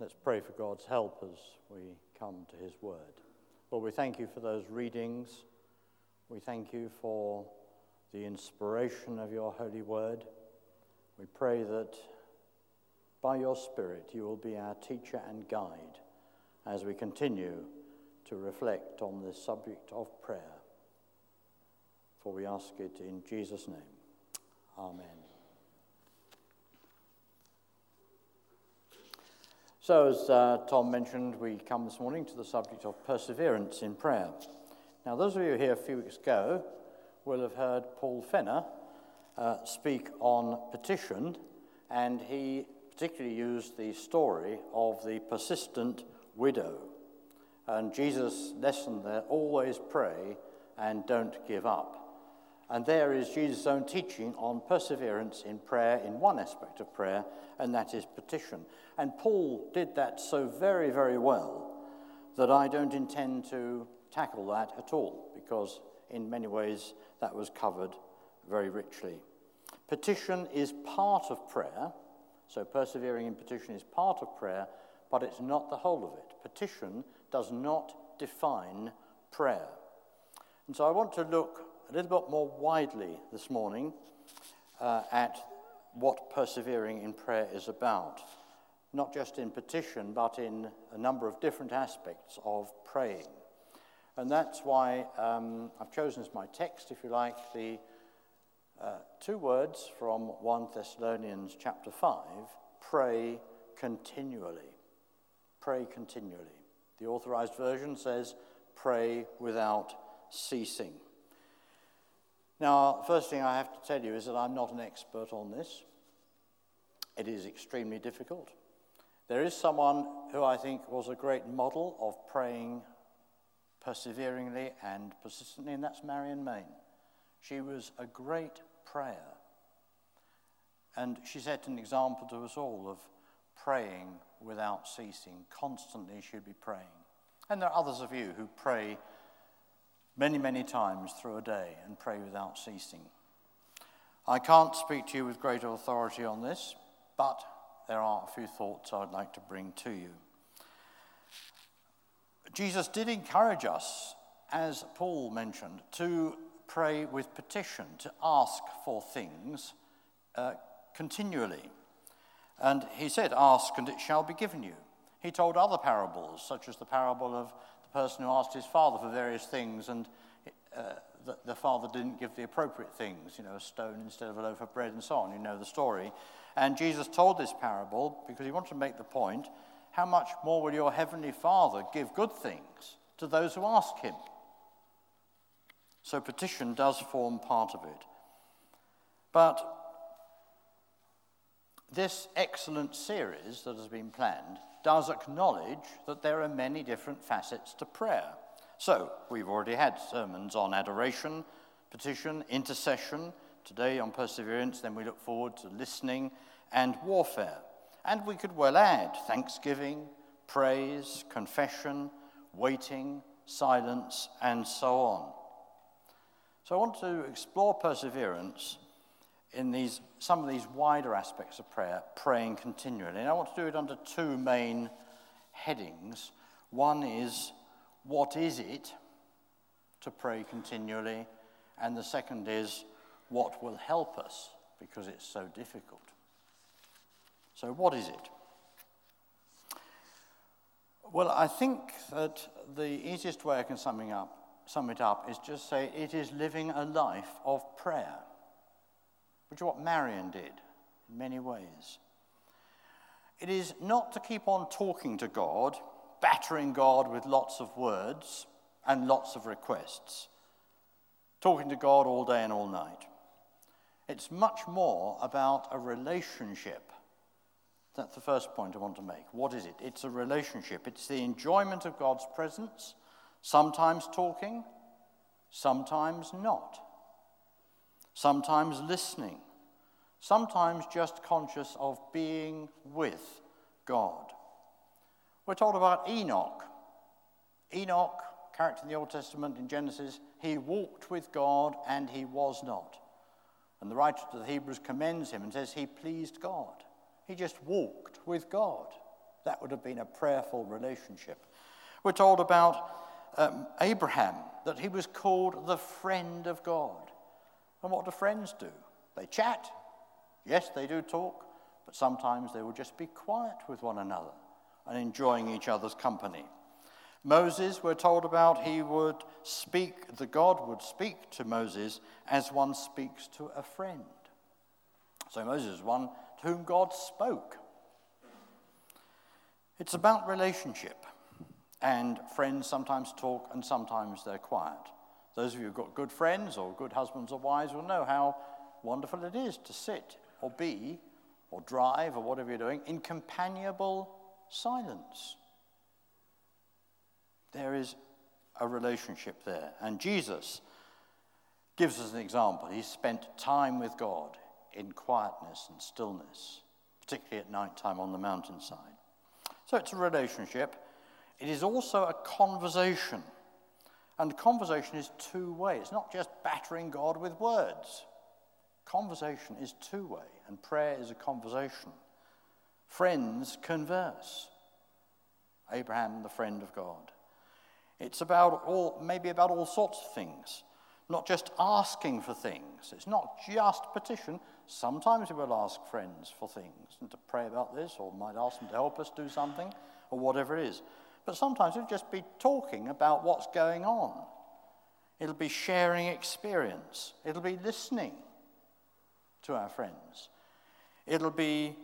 Let's pray for God's help as we come to his word. Lord, we thank you for those readings. We thank you for the inspiration of your holy word. We pray that by your Spirit you will be our teacher and guide as we continue to reflect on this subject of prayer. For we ask it in Jesus' name. Amen. So, as uh, Tom mentioned, we come this morning to the subject of perseverance in prayer. Now, those of you here a few weeks ago will have heard Paul Fenner uh, speak on petition, and he particularly used the story of the persistent widow. And Jesus' lesson there always pray and don't give up. And there is Jesus' own teaching on perseverance in prayer in one aspect of prayer, and that is petition. And Paul did that so very, very well that I don't intend to tackle that at all, because in many ways that was covered very richly. Petition is part of prayer, so persevering in petition is part of prayer, but it's not the whole of it. Petition does not define prayer. And so I want to look a little bit more widely this morning uh, at what persevering in prayer is about, not just in petition, but in a number of different aspects of praying. And that's why um, I've chosen as my text, if you like, the uh, two words from 1 Thessalonians chapter 5 pray continually. Pray continually. The authorized version says, pray without ceasing. Now, first thing I have to tell you is that I'm not an expert on this. It is extremely difficult. There is someone who I think was a great model of praying perseveringly and persistently, and that's Marion Main. She was a great prayer. And she set an example to us all of praying without ceasing. Constantly, she'd be praying. And there are others of you who pray many, many times through a day and pray without ceasing. I can't speak to you with great authority on this, but there are a few thoughts I'd like to bring to you. Jesus did encourage us, as Paul mentioned, to pray with petition, to ask for things uh, continually. And he said, Ask and it shall be given you. He told other parables, such as the parable of the person who asked his father for various things, and uh, the, the, father didn't give the appropriate things, you know, a stone instead of a loaf of bread, and so on. You know the story. And Jesus told this parable because he wanted to make the point how much more will your heavenly Father give good things to those who ask him? So petition does form part of it. But this excellent series that has been planned does acknowledge that there are many different facets to prayer. So, we've already had sermons on adoration, petition, intercession, today on perseverance, then we look forward to listening and warfare. And we could well add thanksgiving, praise, confession, waiting, silence, and so on. So, I want to explore perseverance in these, some of these wider aspects of prayer, praying continually. And I want to do it under two main headings. One is, what is it to pray continually? And the second is, what will help us because it's so difficult. So, what is it? Well, I think that the easiest way I can summing up, sum it up is just say it is living a life of prayer which is what Marion did in many ways. It is not to keep on talking to God, battering God with lots of words and lots of requests, talking to God all day and all night. It's much more about a relationship. That's the first point I want to make. What is it? It's a relationship. It's the enjoyment of God's presence, sometimes talking, sometimes not sometimes listening, sometimes just conscious of being with God. We're told about Enoch. Enoch, character in the Old Testament in Genesis, he walked with God and he was not. And the writer to the Hebrews commends him and says he pleased God. He just walked with God. That would have been a prayerful relationship. We're told about um, Abraham that he was called the friend of God. And what do friends do? They chat. Yes, they do talk, but sometimes they will just be quiet with one another and enjoying each other's company. Moses, we're told about, he would speak, the God would speak to Moses as one speaks to a friend. So Moses is one to whom God spoke. It's about relationship. And friends sometimes talk and sometimes they're quiet. Those of you who've got good friends or good husbands or wives will know how wonderful it is to sit or be or drive or whatever you're doing in companionable silence. There is a relationship there. And Jesus gives us an example. He spent time with God in quietness and stillness, particularly at night time on the mountainside. So it's a relationship. It is also a conversation. And conversation is two way. It's not just battering God with words. Conversation is two way, and prayer is a conversation. Friends converse. Abraham, the friend of God. It's about all, maybe about all sorts of things, not just asking for things. It's not just petition. Sometimes we will ask friends for things and to pray about this, or might ask them to help us do something, or whatever it is. But sometimes we'll just be talking about what's going on. It'll be sharing experience. It'll be listening to our friends. It'll be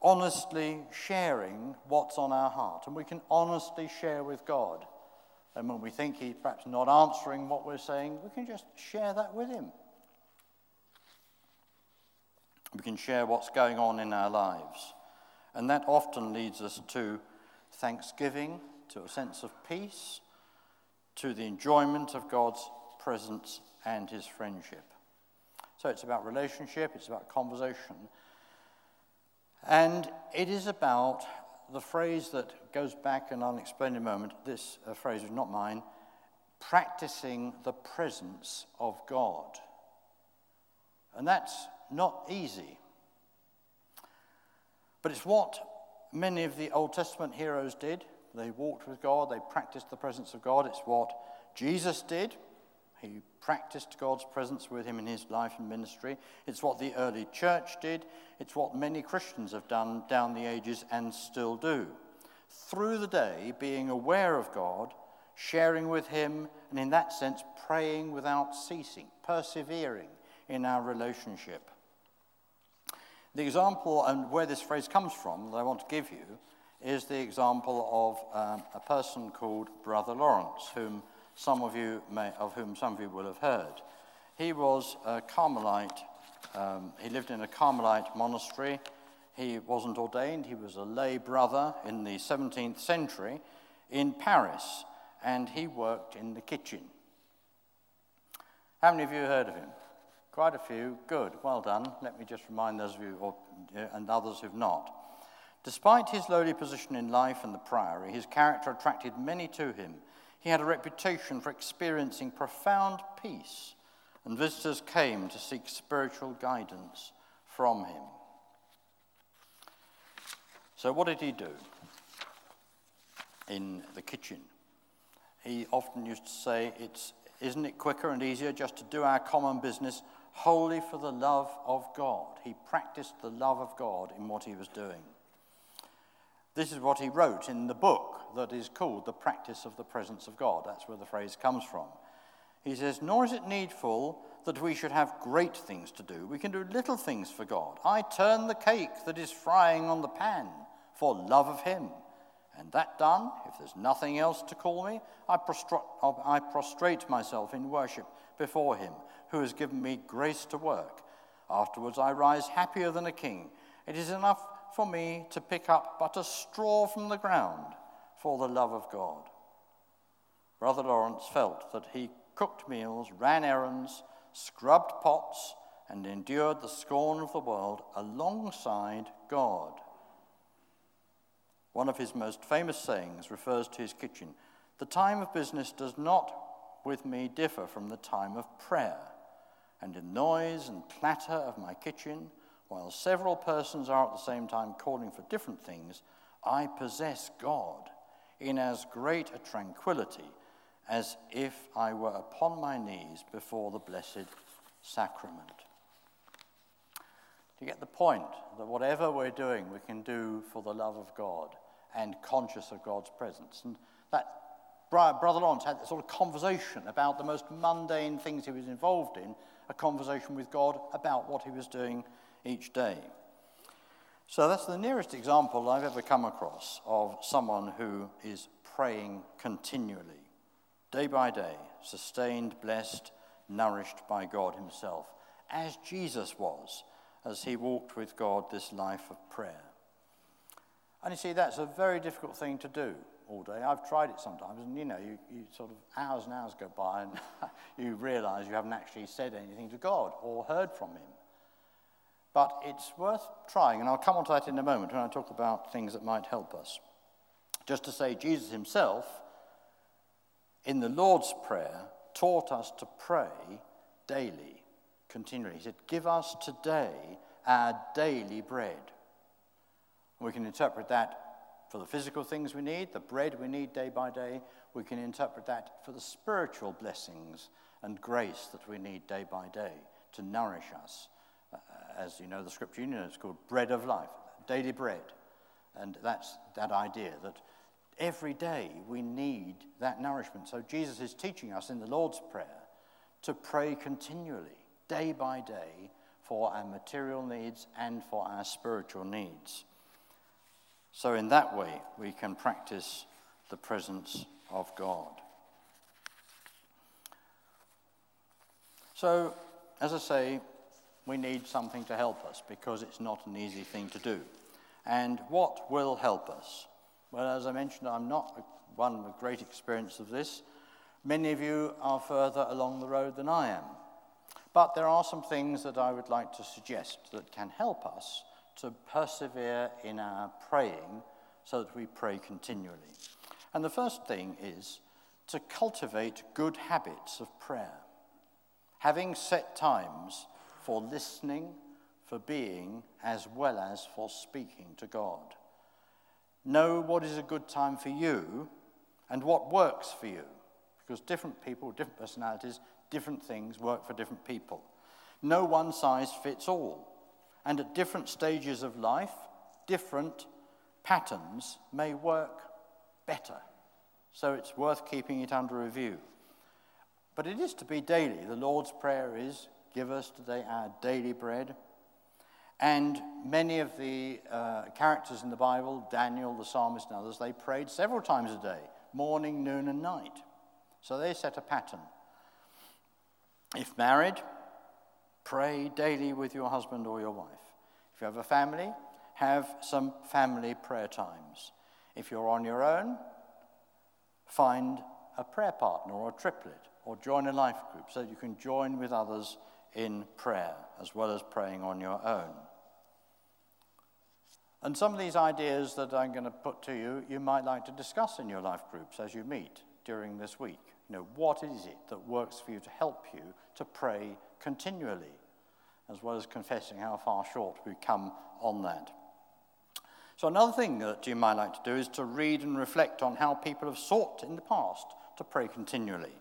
honestly sharing what's on our heart. And we can honestly share with God and when we think he's perhaps not answering what we're saying, we can just share that with him. We can share what's going on in our lives. And that often leads us to thanksgiving, to a sense of peace, to the enjoyment of God's presence and his friendship. So it's about relationship, it's about conversation, and it is about the phrase that goes back, and I'll explain in a moment, this uh, phrase is not mine, practicing the presence of God. And that's not easy. But it's what many of the Old Testament heroes did. They walked with God, they practiced the presence of God. It's what Jesus did. He practiced God's presence with him in his life and ministry. It's what the early church did. It's what many Christians have done down the ages and still do. Through the day, being aware of God, sharing with him, and in that sense, praying without ceasing, persevering in our relationship. The example and where this phrase comes from that I want to give you is the example of um, a person called Brother Lawrence, whom some of you may, of whom some of you will have heard. He was a Carmelite. Um, he lived in a Carmelite monastery. He wasn't ordained. He was a lay brother in the 17th century in Paris, and he worked in the kitchen. How many of you heard of him? Quite a few. Good. Well done. Let me just remind those of you, or, uh, and others who've not. Despite his lowly position in life and the priory, his character attracted many to him he had a reputation for experiencing profound peace, and visitors came to seek spiritual guidance from him. So, what did he do in the kitchen? He often used to say, it's, Isn't it quicker and easier just to do our common business wholly for the love of God? He practiced the love of God in what he was doing. This is what he wrote in the book that is called The Practice of the Presence of God. That's where the phrase comes from. He says, Nor is it needful that we should have great things to do. We can do little things for God. I turn the cake that is frying on the pan for love of Him. And that done, if there's nothing else to call me, I prostrate, I prostrate myself in worship before Him who has given me grace to work. Afterwards, I rise happier than a king. It is enough for me to pick up but a straw from the ground for the love of God. Brother Lawrence felt that he cooked meals, ran errands, scrubbed pots, and endured the scorn of the world alongside God. One of his most famous sayings refers to his kitchen The time of business does not with me differ from the time of prayer, and in noise and clatter of my kitchen, while several persons are at the same time calling for different things, I possess God in as great a tranquility as if I were upon my knees before the blessed sacrament. You get the point? That whatever we're doing, we can do for the love of God and conscious of God's presence. And that Brother Lawrence had this sort of conversation about the most mundane things he was involved in, a conversation with God about what he was doing each day. So that's the nearest example I've ever come across of someone who is praying continually, day by day, sustained, blessed, nourished by God Himself, as Jesus was as He walked with God this life of prayer. And you see, that's a very difficult thing to do all day. I've tried it sometimes, and you know, you, you sort of hours and hours go by, and you realize you haven't actually said anything to God or heard from Him. But it's worth trying, and I'll come on to that in a moment when I talk about things that might help us. Just to say, Jesus himself, in the Lord's Prayer, taught us to pray daily, continually. He said, Give us today our daily bread. We can interpret that for the physical things we need, the bread we need day by day. We can interpret that for the spiritual blessings and grace that we need day by day to nourish us uh, as you know, the scripture you know, it's called bread of life, daily bread. And that's that idea that every day we need that nourishment. So Jesus is teaching us in the Lord's Prayer to pray continually, day by day, for our material needs and for our spiritual needs. So, in that way, we can practice the presence of God. So, as I say, we need something to help us because it's not an easy thing to do. And what will help us? Well, as I mentioned, I'm not one with great experience of this. Many of you are further along the road than I am. But there are some things that I would like to suggest that can help us to persevere in our praying so that we pray continually. And the first thing is to cultivate good habits of prayer. Having set times for listening, for being, as well as for speaking to God. Know what is a good time for you and what works for you, because different people, different personalities, different things work for different people. No one size fits all. And at different stages of life, different patterns may work better. So it's worth keeping it under review. But it is to be daily. The Lord's Prayer is Give us today our daily bread. And many of the uh, characters in the Bible, Daniel, the psalmist, and others, they prayed several times a day morning, noon, and night. So they set a pattern. If married, pray daily with your husband or your wife. If you have a family, have some family prayer times. If you're on your own, find a prayer partner or a triplet or join a life group so that you can join with others in prayer as well as praying on your own. And some of these ideas that I'm going to put to you, you might like to discuss in your life groups as you meet during this week. You know, what is it that works for you to help you to pray continually, as well as confessing how far short we've come on that. So, another thing that you might like to do is to read and reflect on how people have sought in the past to pray continually.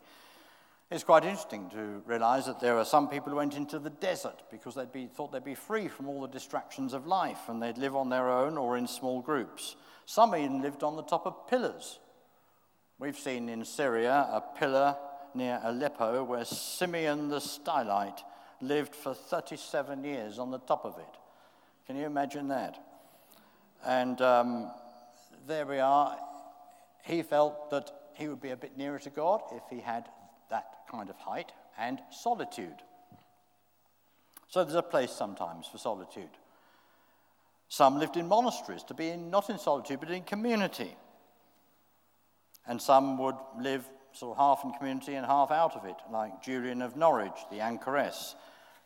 It's quite interesting to realize that there are some people who went into the desert because they'd be, thought they'd be free from all the distractions of life and they'd live on their own or in small groups. Some even lived on the top of pillars. We've seen in Syria a pillar near Aleppo where Simeon the Stylite lived for 37 years on the top of it. Can you imagine that? And um, there we are. He felt that he would be a bit nearer to God if he had that kind of height, and solitude. So there's a place sometimes for solitude. Some lived in monasteries to be in, not in solitude but in community. And some would live sort of half in community and half out of it, like Julian of Norwich, the anchoress,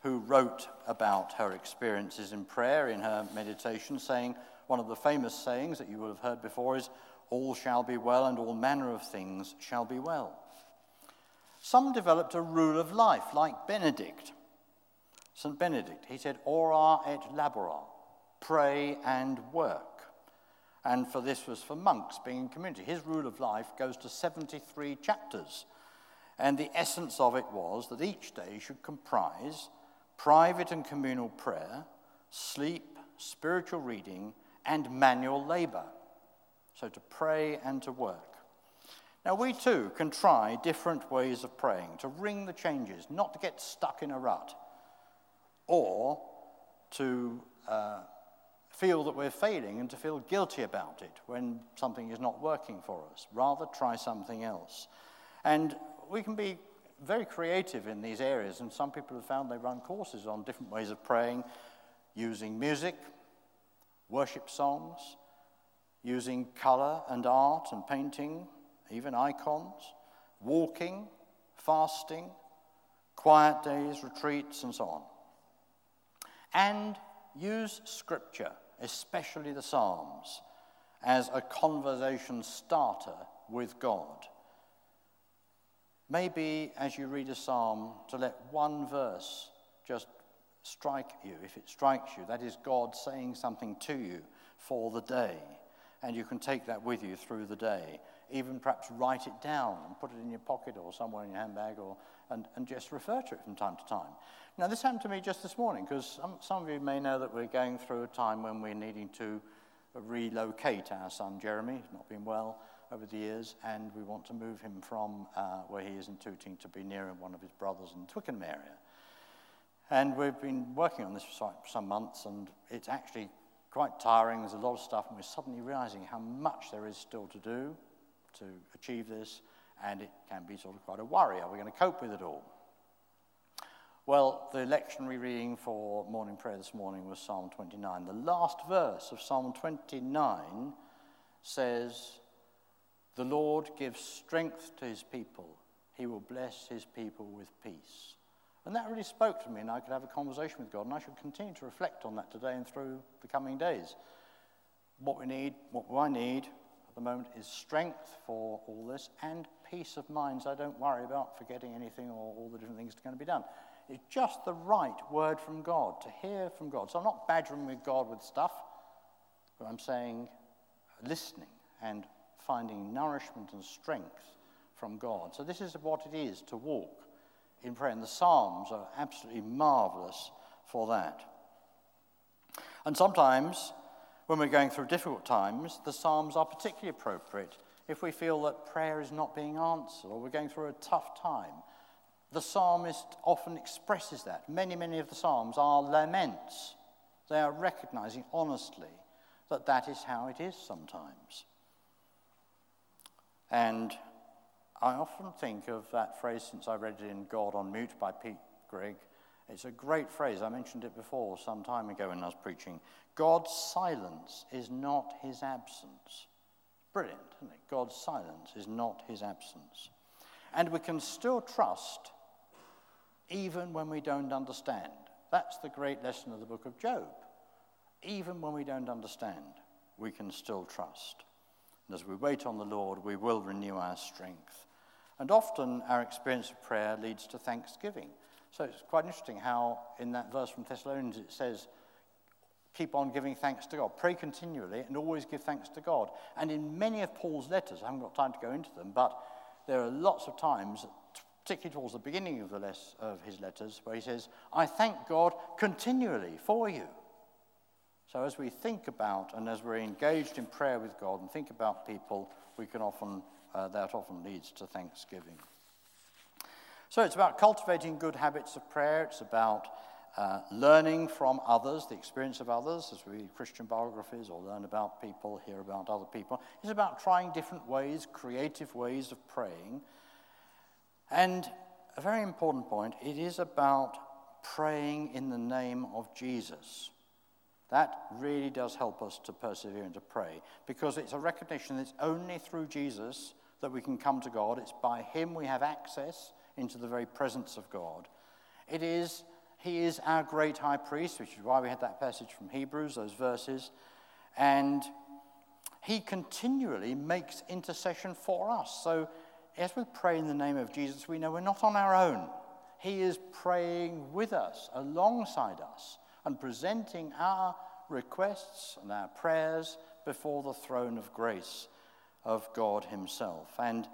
who wrote about her experiences in prayer in her meditation, saying, one of the famous sayings that you will have heard before is, All shall be well, and all manner of things shall be well. Some developed a rule of life, like Benedict. St. Benedict, he said, Ora et labora, pray and work. And for this was for monks being in community. His rule of life goes to 73 chapters. And the essence of it was that each day should comprise private and communal prayer, sleep, spiritual reading, and manual labor. So to pray and to work. Now, we too can try different ways of praying to ring the changes, not to get stuck in a rut, or to uh, feel that we're failing and to feel guilty about it when something is not working for us. Rather, try something else. And we can be very creative in these areas, and some people have found they run courses on different ways of praying using music, worship songs, using color and art and painting, even icons, walking, fasting, quiet days, retreats, and so on. And use scripture, especially the Psalms, as a conversation starter with God. Maybe as you read a psalm, to let one verse just strike you. If it strikes you, that is God saying something to you for the day. And you can take that with you through the day. Even perhaps write it down and put it in your pocket or somewhere in your handbag or, and, and just refer to it from time to time. Now, this happened to me just this morning because some, some of you may know that we're going through a time when we're needing to relocate our son Jeremy. He's not been well over the years, and we want to move him from uh, where he is in Tooting to be near one of his brothers in Twickenham area. And we've been working on this for some months, and it's actually quite tiring. There's a lot of stuff, and we're suddenly realizing how much there is still to do to achieve this, and it can be sort of quite a worry. Are we going to cope with it all? Well, the lectionary reading for morning prayer this morning was Psalm 29. The last verse of Psalm 29 says, The Lord gives strength to his people, he will bless his people with peace. And that really spoke to me, and I could have a conversation with God, and I should continue to reflect on that today and through the coming days. What we need, what I need at the moment is strength for all this and peace of mind so I don't worry about forgetting anything or all the different things that are going to be done. It's just the right word from God, to hear from God. So I'm not badgering with God with stuff, but I'm saying listening and finding nourishment and strength from God. So this is what it is to walk in prayer. And the Psalms are absolutely marvelous for that. And sometimes, when we're going through difficult times, the Psalms are particularly appropriate if we feel that prayer is not being answered or we're going through a tough time. The psalmist often expresses that. Many, many of the Psalms are laments. They are recognizing honestly that that is how it is sometimes. And I often think of that phrase since I read it in God on Mute by Pete Greig. It's a great phrase. I mentioned it before some time ago when I was preaching. God's silence is not his absence. Brilliant, isn't it? God's silence is not his absence. And we can still trust even when we don't understand. That's the great lesson of the book of Job. Even when we don't understand, we can still trust. And as we wait on the Lord, we will renew our strength. And often our experience of prayer leads to thanksgiving. So it's quite interesting how in that verse from Thessalonians it says, keep on giving thanks to God. Pray continually and always give thanks to God. And in many of Paul's letters, I haven't got time to go into them, but there are lots of times, particularly towards the beginning of, the of his letters, where he says, I thank God continually for you. So as we think about and as we're engaged in prayer with God and think about people, we can often uh, that often leads to thanksgiving. So it's about cultivating good habits of prayer. It's about uh, learning from others, the experience of others, as we read Christian biographies or learn about people, hear about other people. It's about trying different ways, creative ways of praying. And a very important point it is about praying in the name of Jesus. That really does help us to persevere and to pray because it's a recognition that it's only through Jesus that we can come to God. It's by Him we have access into the very presence of God. It is, He is our great high priest, which is why we had that passage from Hebrews, those verses. And He continually makes intercession for us. So as we pray in the name of Jesus, we know we're not on our own. He is praying with us, alongside us, and presenting our requests and our prayers before the throne of grace of God Himself. And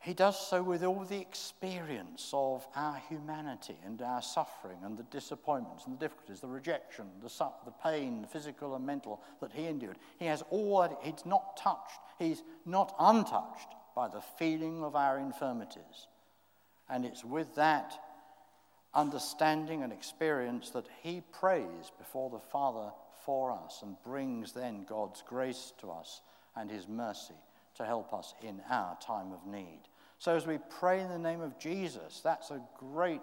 he does so with all the experience of our humanity and our suffering and the disappointments and the difficulties, the rejection, the, the pain, the physical and mental that he endured. He has all that, he's not touched, he's not untouched by the feeling of our infirmities. And it's with that understanding and experience that he prays before the Father for us and brings then God's grace to us and his mercy to help us in our time of need. So, as we pray in the name of Jesus, that's a great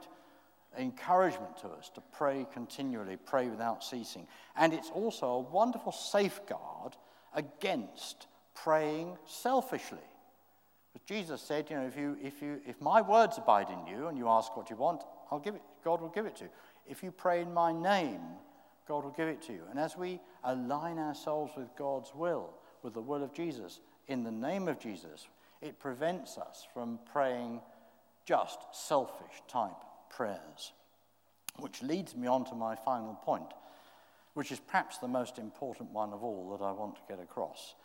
encouragement to us to pray continually, pray without ceasing. And it's also a wonderful safeguard against praying selfishly. But Jesus said, you know, if, you, if, you, if my words abide in you and you ask what you want, I'll give it, God will give it to you. If you pray in my name, God will give it to you. And as we align ourselves with God's will, with the will of Jesus, in the name of Jesus, it prevents us from praying just selfish type prayers. Which leads me on to my final point, which is perhaps the most important one of all that I want to get across.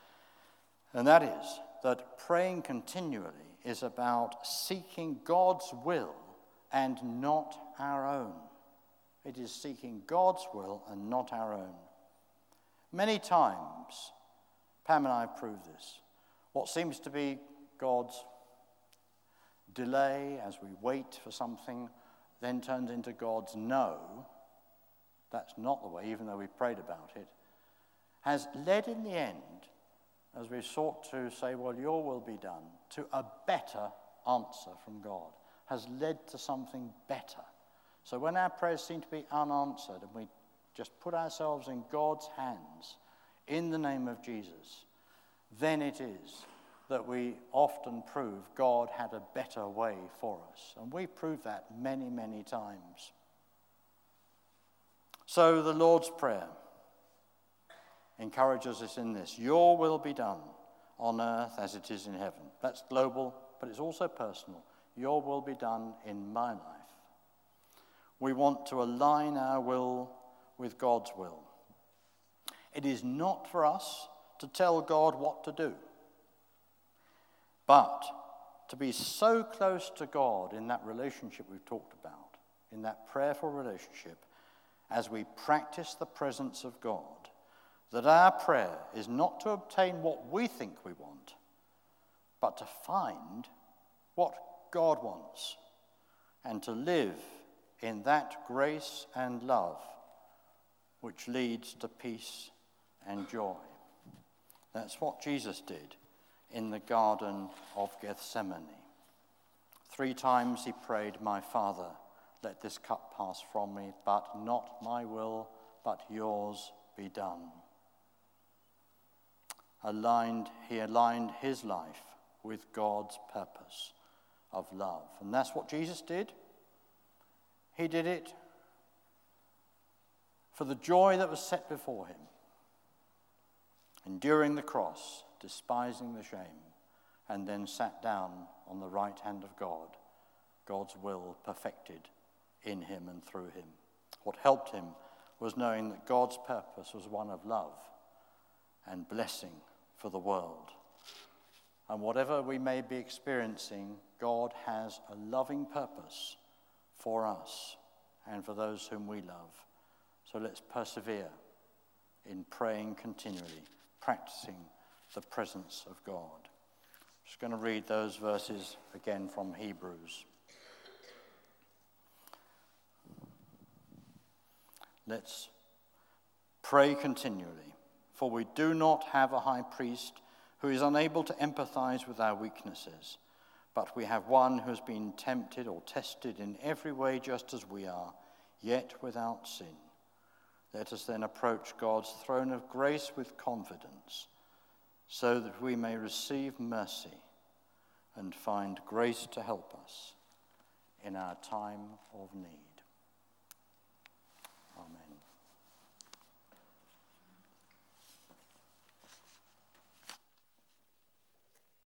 And that is that praying continually is about seeking God's will and not our own. It is seeking God's will and not our own. Many times, Pam and I have proved this. What seems to be God's delay as we wait for something then turns into God's no. That's not the way, even though we prayed about it. Has led in the end, as we've sought to say, Well, your will be done, to a better answer from God. Has led to something better. So when our prayers seem to be unanswered and we just put ourselves in God's hands in the name of Jesus, then it is that we often prove God had a better way for us. And we prove that many, many times. So the Lord's Prayer encourages us in this Your will be done on earth as it is in heaven. That's global, but it's also personal. Your will be done in my life. We want to align our will with God's will. It is not for us to tell God what to do. But to be so close to God in that relationship we've talked about, in that prayerful relationship, as we practice the presence of God, that our prayer is not to obtain what we think we want, but to find what God wants and to live in that grace and love which leads to peace and joy. That's what Jesus did in the Garden of Gethsemane. Three times he prayed, My Father, let this cup pass from me, but not my will, but yours be done. Aligned, he aligned his life with God's purpose of love. And that's what Jesus did. He did it for the joy that was set before him, enduring the cross despising the shame, and then sat down on the right hand of God, God's will perfected in him and through him. What helped him was knowing that God's purpose was one of love and blessing for the world. And whatever we may be experiencing, God has a loving purpose for us and for those whom we love. So let's persevere in praying continually, practicing the presence of God. I'm just going to read those verses again from Hebrews. Let's pray continually, for we do not have a high priest who is unable to empathize with our weaknesses, but we have one who has been tempted or tested in every way just as we are, yet without sin. Let us then approach God's throne of grace with confidence so that we may receive mercy and find grace to help us in our time of need.